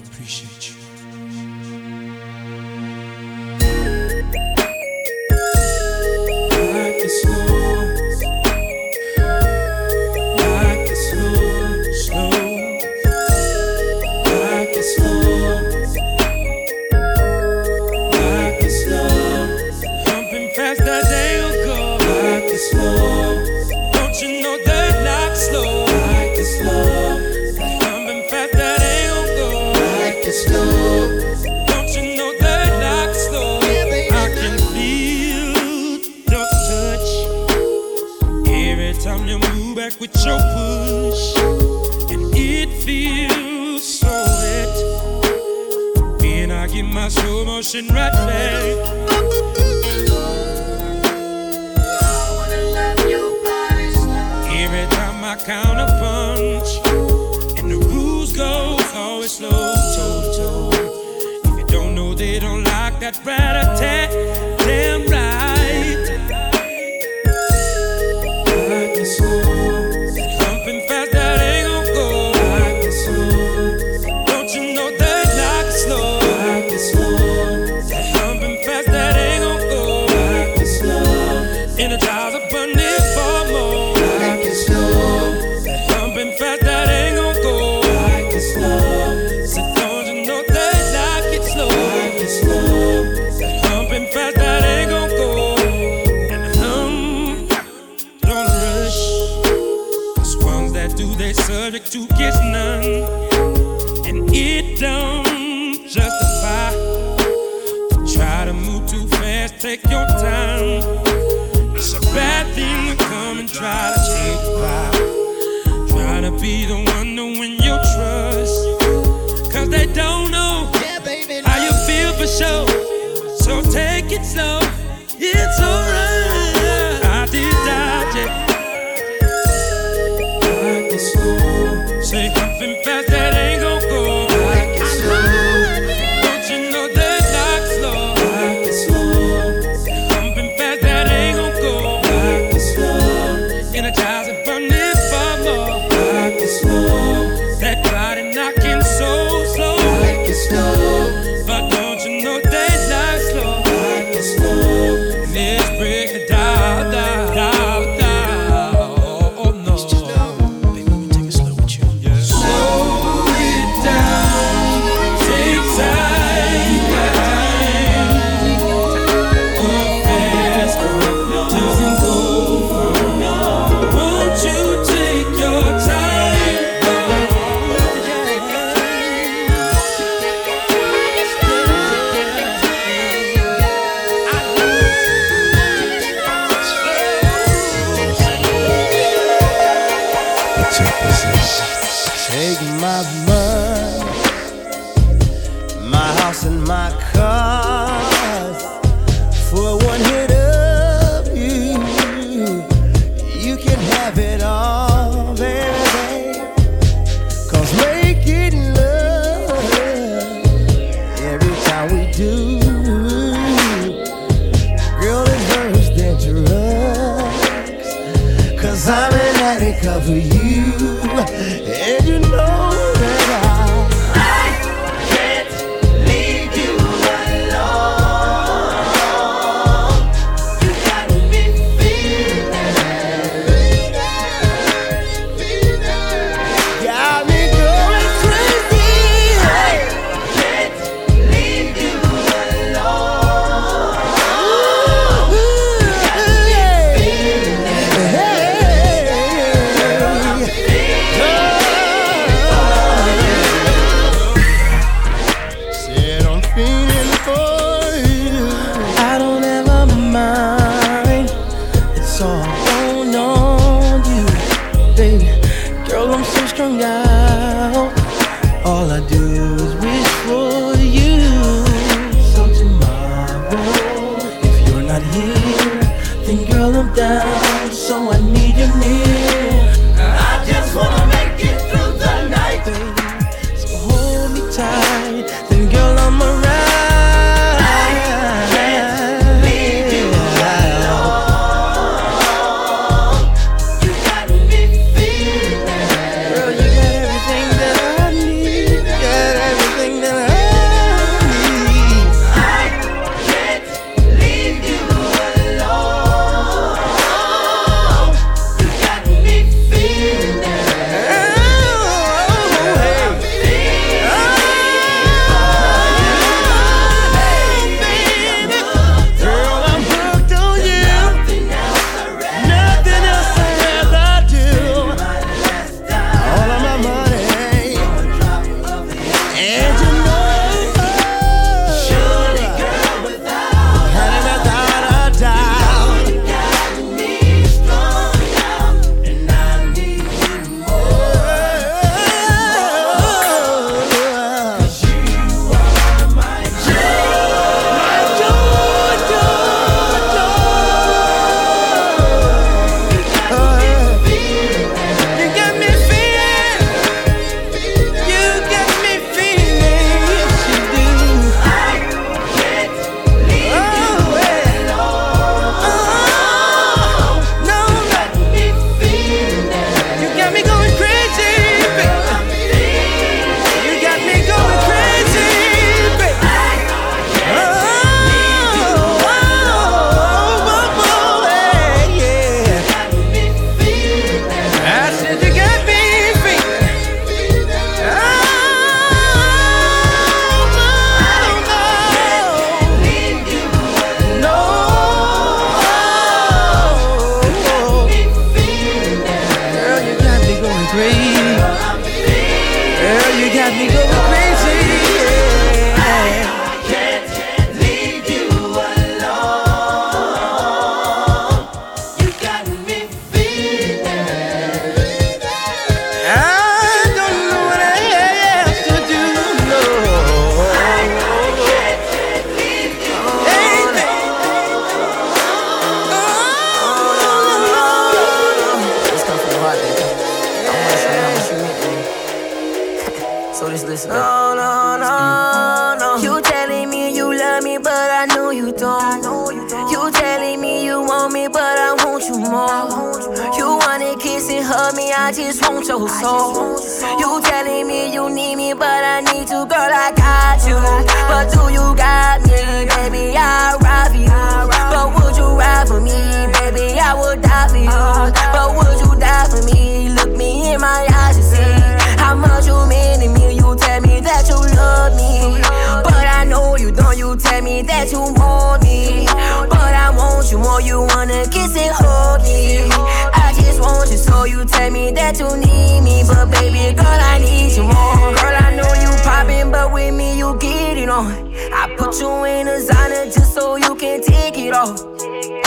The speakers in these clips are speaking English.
appreciate you. in my slow motion right back. Every time I count a punch, and the rules go always slow, toe to toe. If you don't know, they don't like that rat attack. Take your time. I wanna show you how much you meant to me. so just listen up. No, no, no, no. You telling me you love me, but I know you don't. I know you, don't. you telling me you want me, but I want you more. You wanna kiss and hug me, I just want your soul. You telling me you need me, but I need to, girl. I got you, but do you got me, baby? I rob you, but would you ride for me, baby? I would die for you, uh-huh. but would die for me? Look me in my eyes and see how much you mean to me. You tell me that you love me, but I know you don't. You tell me that you want me, but I want you more. You wanna kiss and hold me want you, so you tell me that you need me. But baby girl, I need you more. Girl, I know you poppin', but with me you get it on. I put you in a designer just so you can take it off.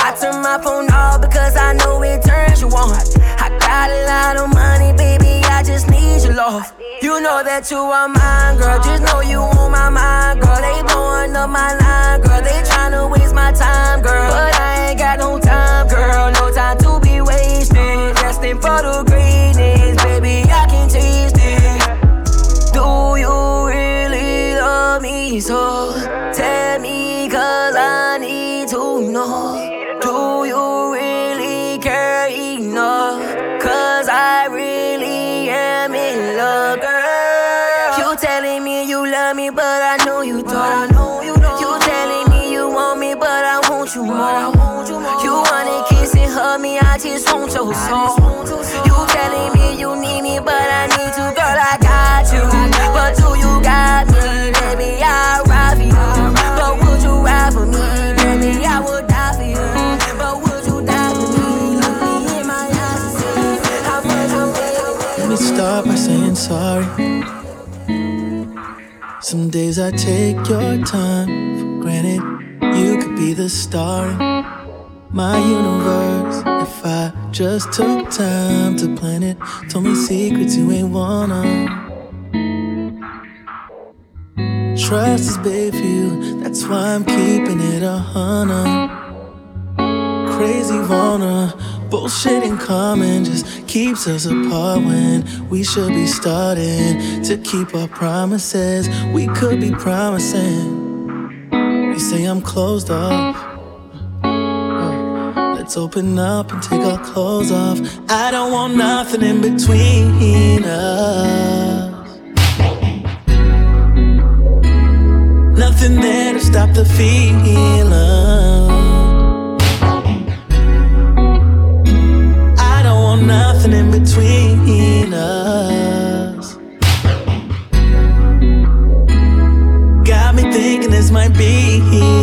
I turn my phone off because I know it turns you on. I got a lot of money, baby, I just need your love. You know that you are mine, girl. Just know you on my mind, girl. They blowing up my line, girl. They tryna waste my time, girl. But I ain't got no time, girl. No time know. Do you really care enough? Cause I really am in love, girl. You telling me you love me, but I know you don't. You You telling me you want me, but I want you more. You wanna kiss and hug me, I just want your soul. Some days I take your time for granted. You could be the star in my universe. If I just took time to plan it, told me secrets you ain't wanna. Trust is big for you, that's why I'm keeping it a hundred. Crazy wanna, bullshit in common just keeps us apart when we should be starting to keep our promises. We could be promising. You say I'm closed off. Let's open up and take our clothes off. I don't want nothing in between us. Nothing there to stop the feeling. Nothing in between us. Got me thinking this might be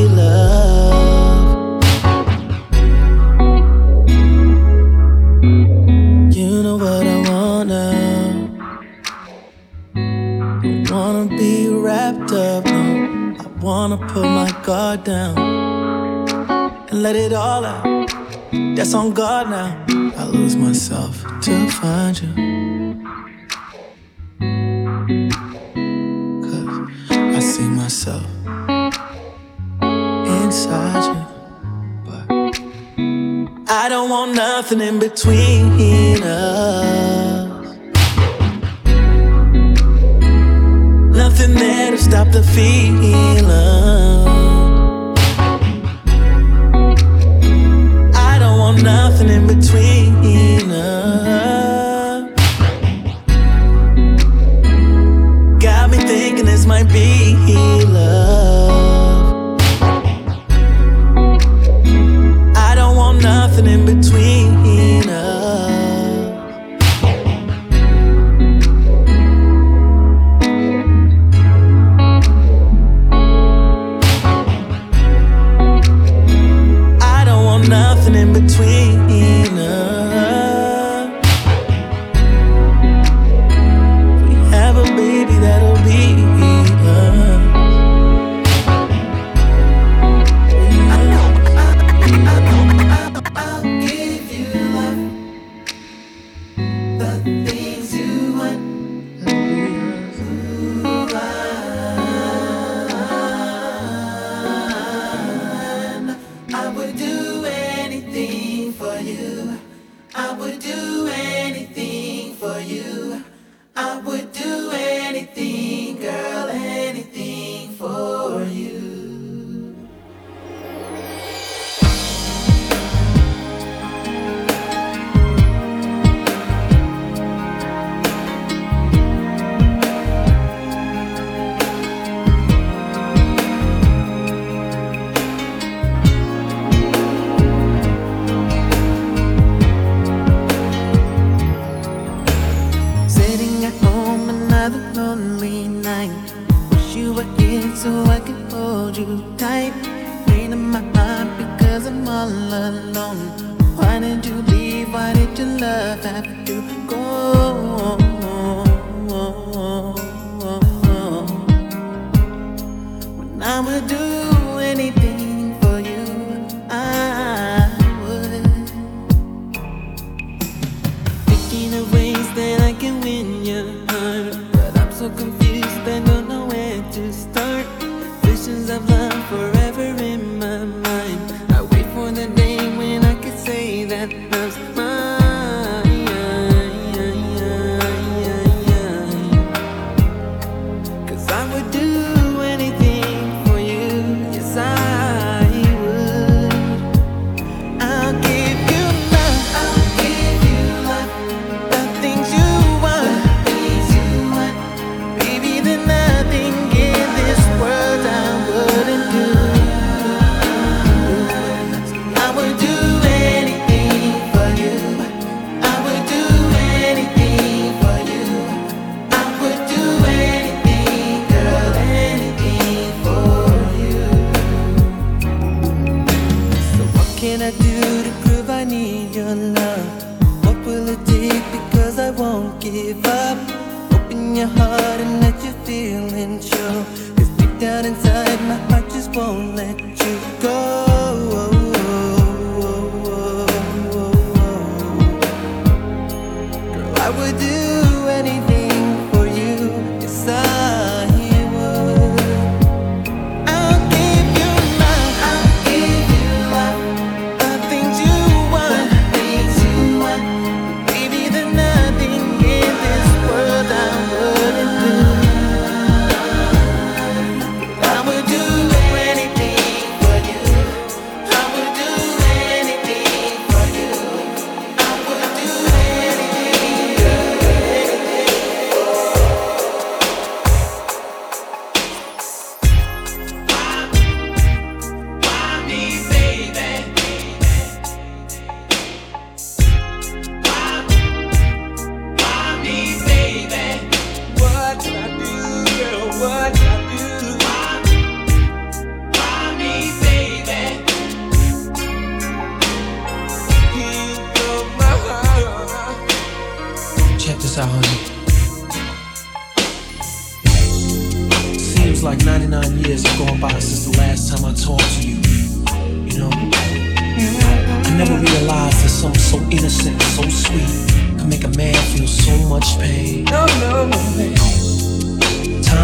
love. You know what I want now. Don't wanna be wrapped up. I wanna put my guard down and let it all out. That's on God now. I lose myself to find you. Cause I see myself inside you. But I don't want nothing in between us. nothing there to stop the feeling. Nothing in between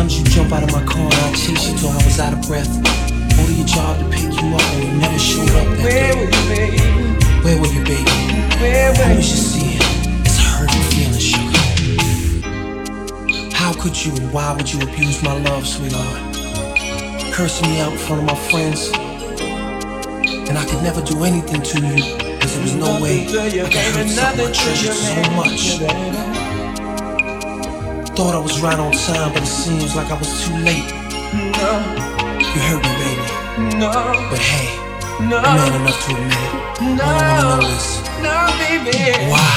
times you jump out of my car and I chase you till I was out of breath. Go to your job to pick you up and you never showed up that Where day. Were you, baby? Where were you, baby? Where were you? I wish you see it. It's a hurting feeling, sugar. How could you and why would you abuse my love, sweetheart? Cursing me out in front of my friends. And I could never do anything to you. Cause there was no way I could hurt someone treasure so much. Thought I was right on time, but it seems like I was too late. No. You hurt me, baby. No. But hey, no. I'm man enough to admit it. No. All I know is, no, baby. Why?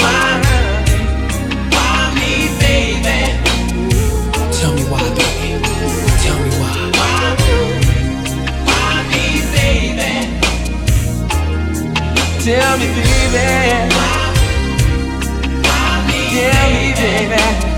Why? Why me, baby? Tell me why, baby. Tell me why. Why, why me, baby? Tell me, baby. Why, why me, baby? Me baby.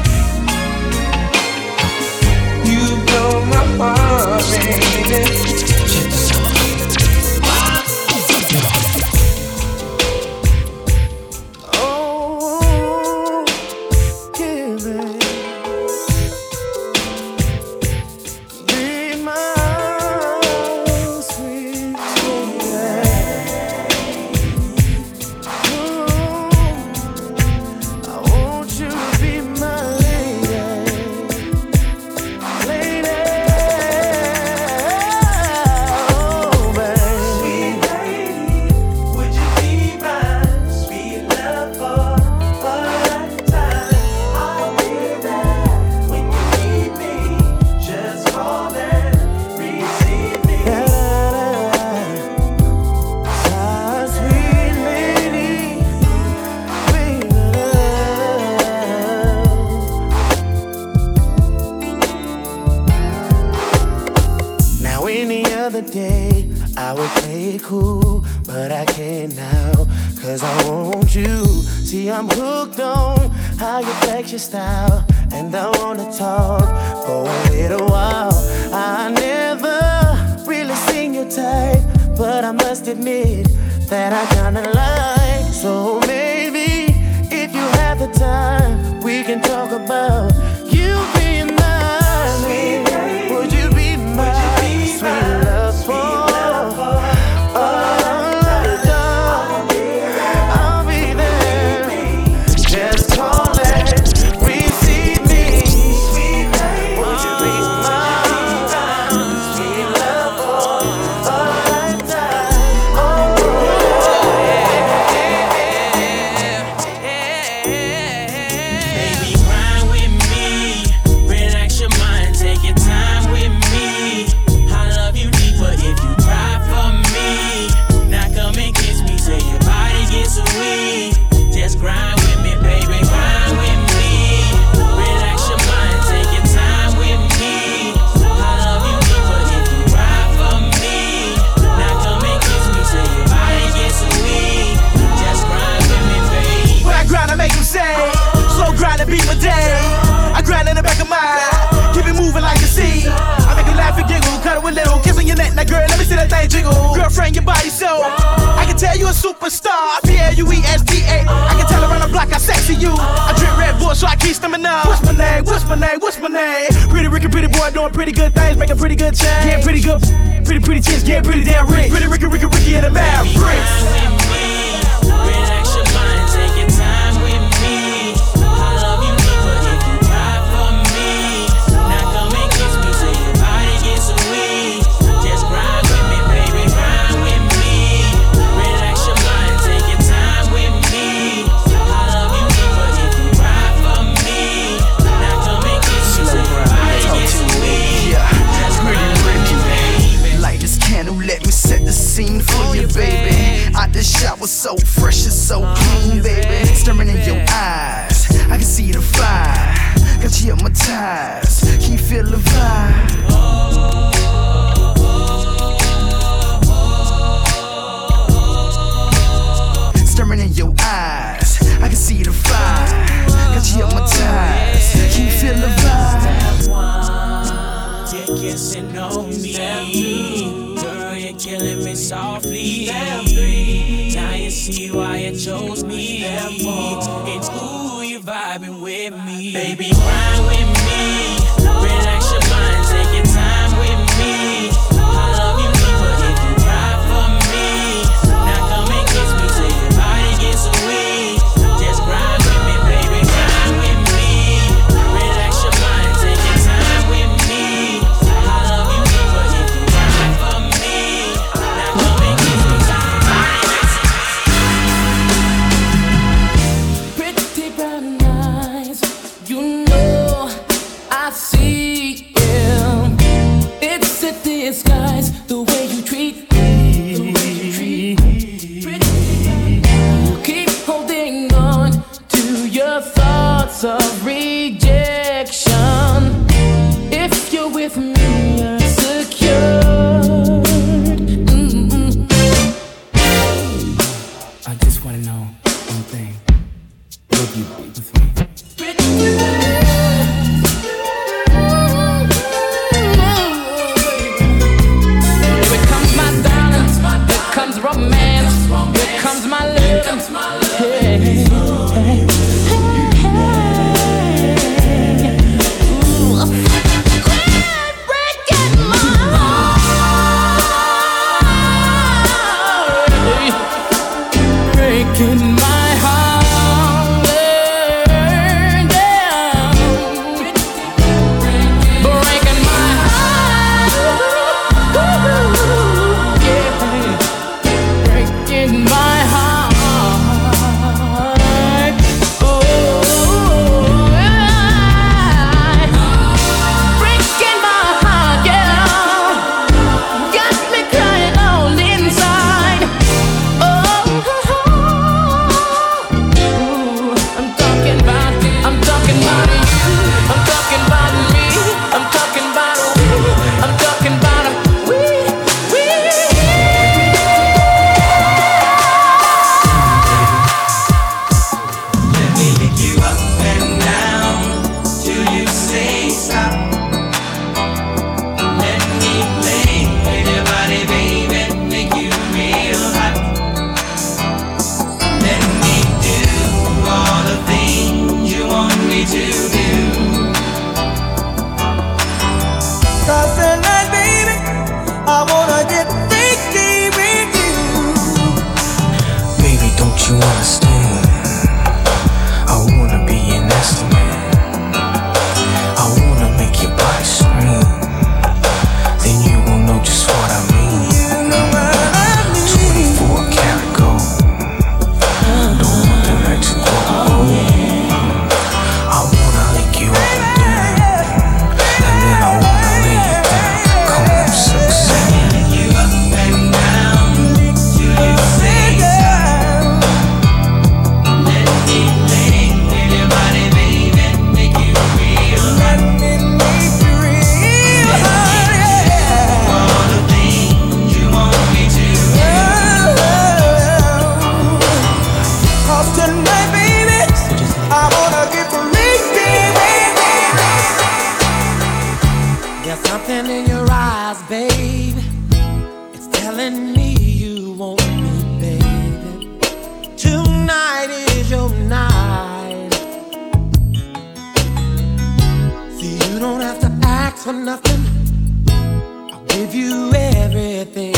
But I can't now. Cause I want you. See, I'm hooked on how you flex your style. And I wanna talk for a little while. I never really seen your type, but I must admit that I kinda like. So maybe if you have the time, we can talk about What's my name? What's my name? What's my name? Pretty Ricky, pretty boy, doing pretty good things, making pretty good change. Getting pretty good, pretty pretty chicks, getting pretty damn rich. Pretty Ricky, Ricky, Ricky, and the Mavericks. You. There's something in your eyes, babe. It's telling me you want me, baby. Tonight is your night. See, you don't have to ask for nothing. I'll give you everything.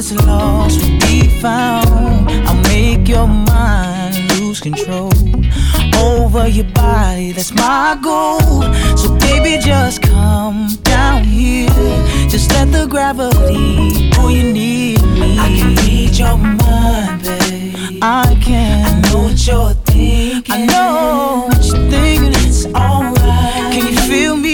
that's lost will be found. I'll make your mind lose control over your body. That's my goal. So baby, just come down here. Just let the gravity pull you near me. I can read your mind, babe. I can. I know what you're thinking. I know what you're thinking. It's alright. Can you feel me?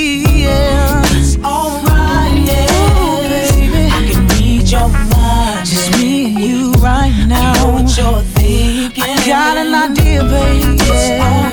got an idea, baby.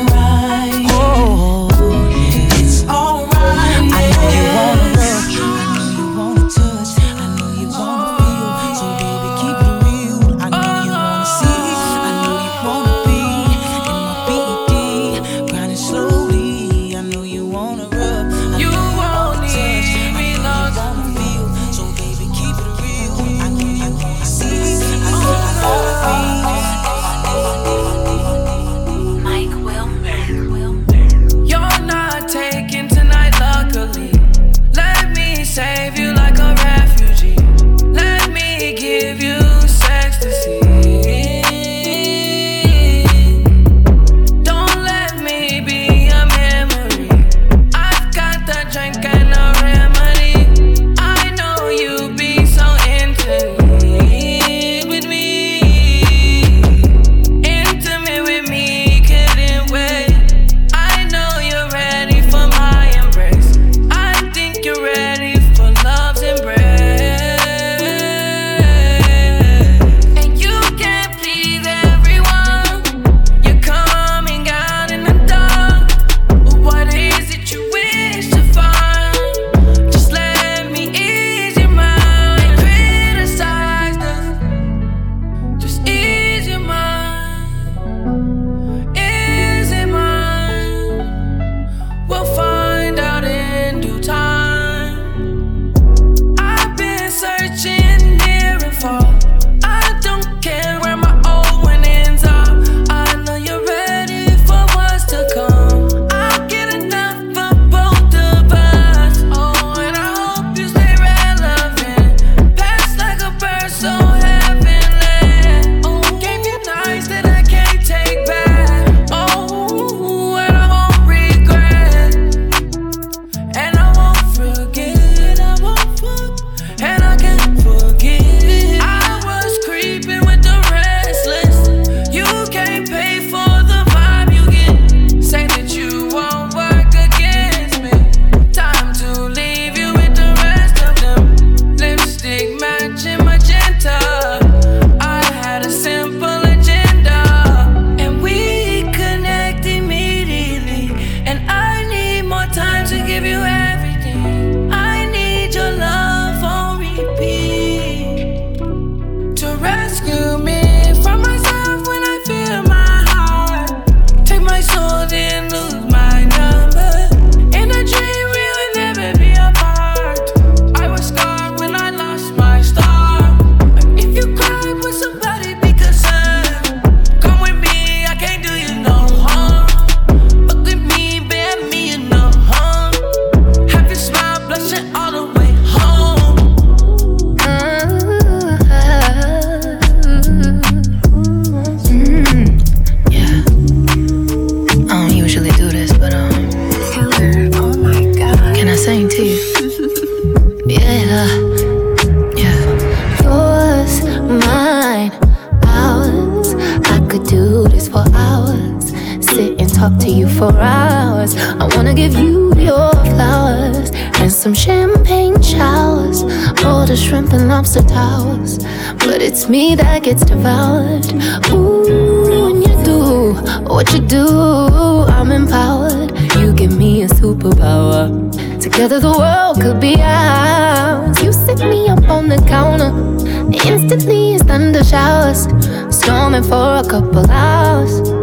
Towers. But it's me that gets devoured. Ooh, when you do what you do, I'm empowered. You give me a superpower. Together the world could be ours. You sit me up on the counter. Instantly it's thunder showers. Storming for a couple hours.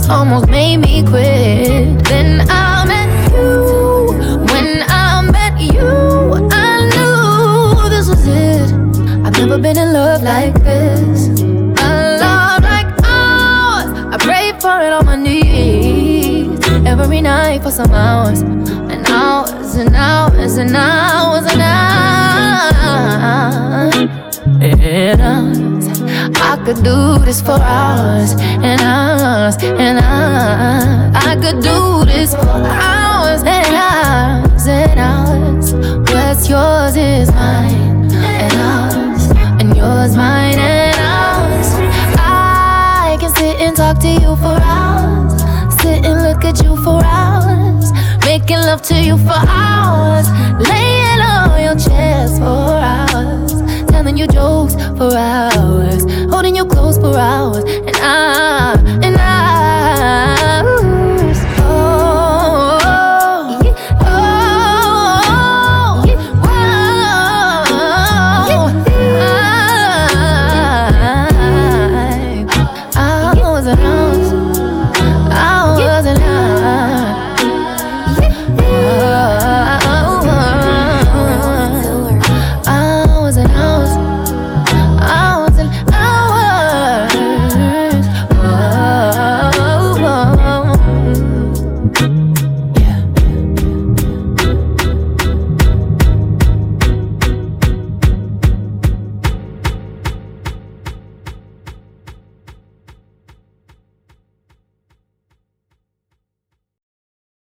love. Almost made me quit. Then I met you. When I met you, I knew this was it. I've never been in love like this. A love like ours. I pray for it on my knees every night for some hours and hours and hours and hours and hours and hours. Could do this for hours and hours and hours. I could do this for hours and hours and hours. What's yours is mine and ours and yours mine and ours. I can sit and talk to you for hours sit and look at you for hours, making love to you for hours, laying telling you jokes for hours, holding you close for hours, and I, and I.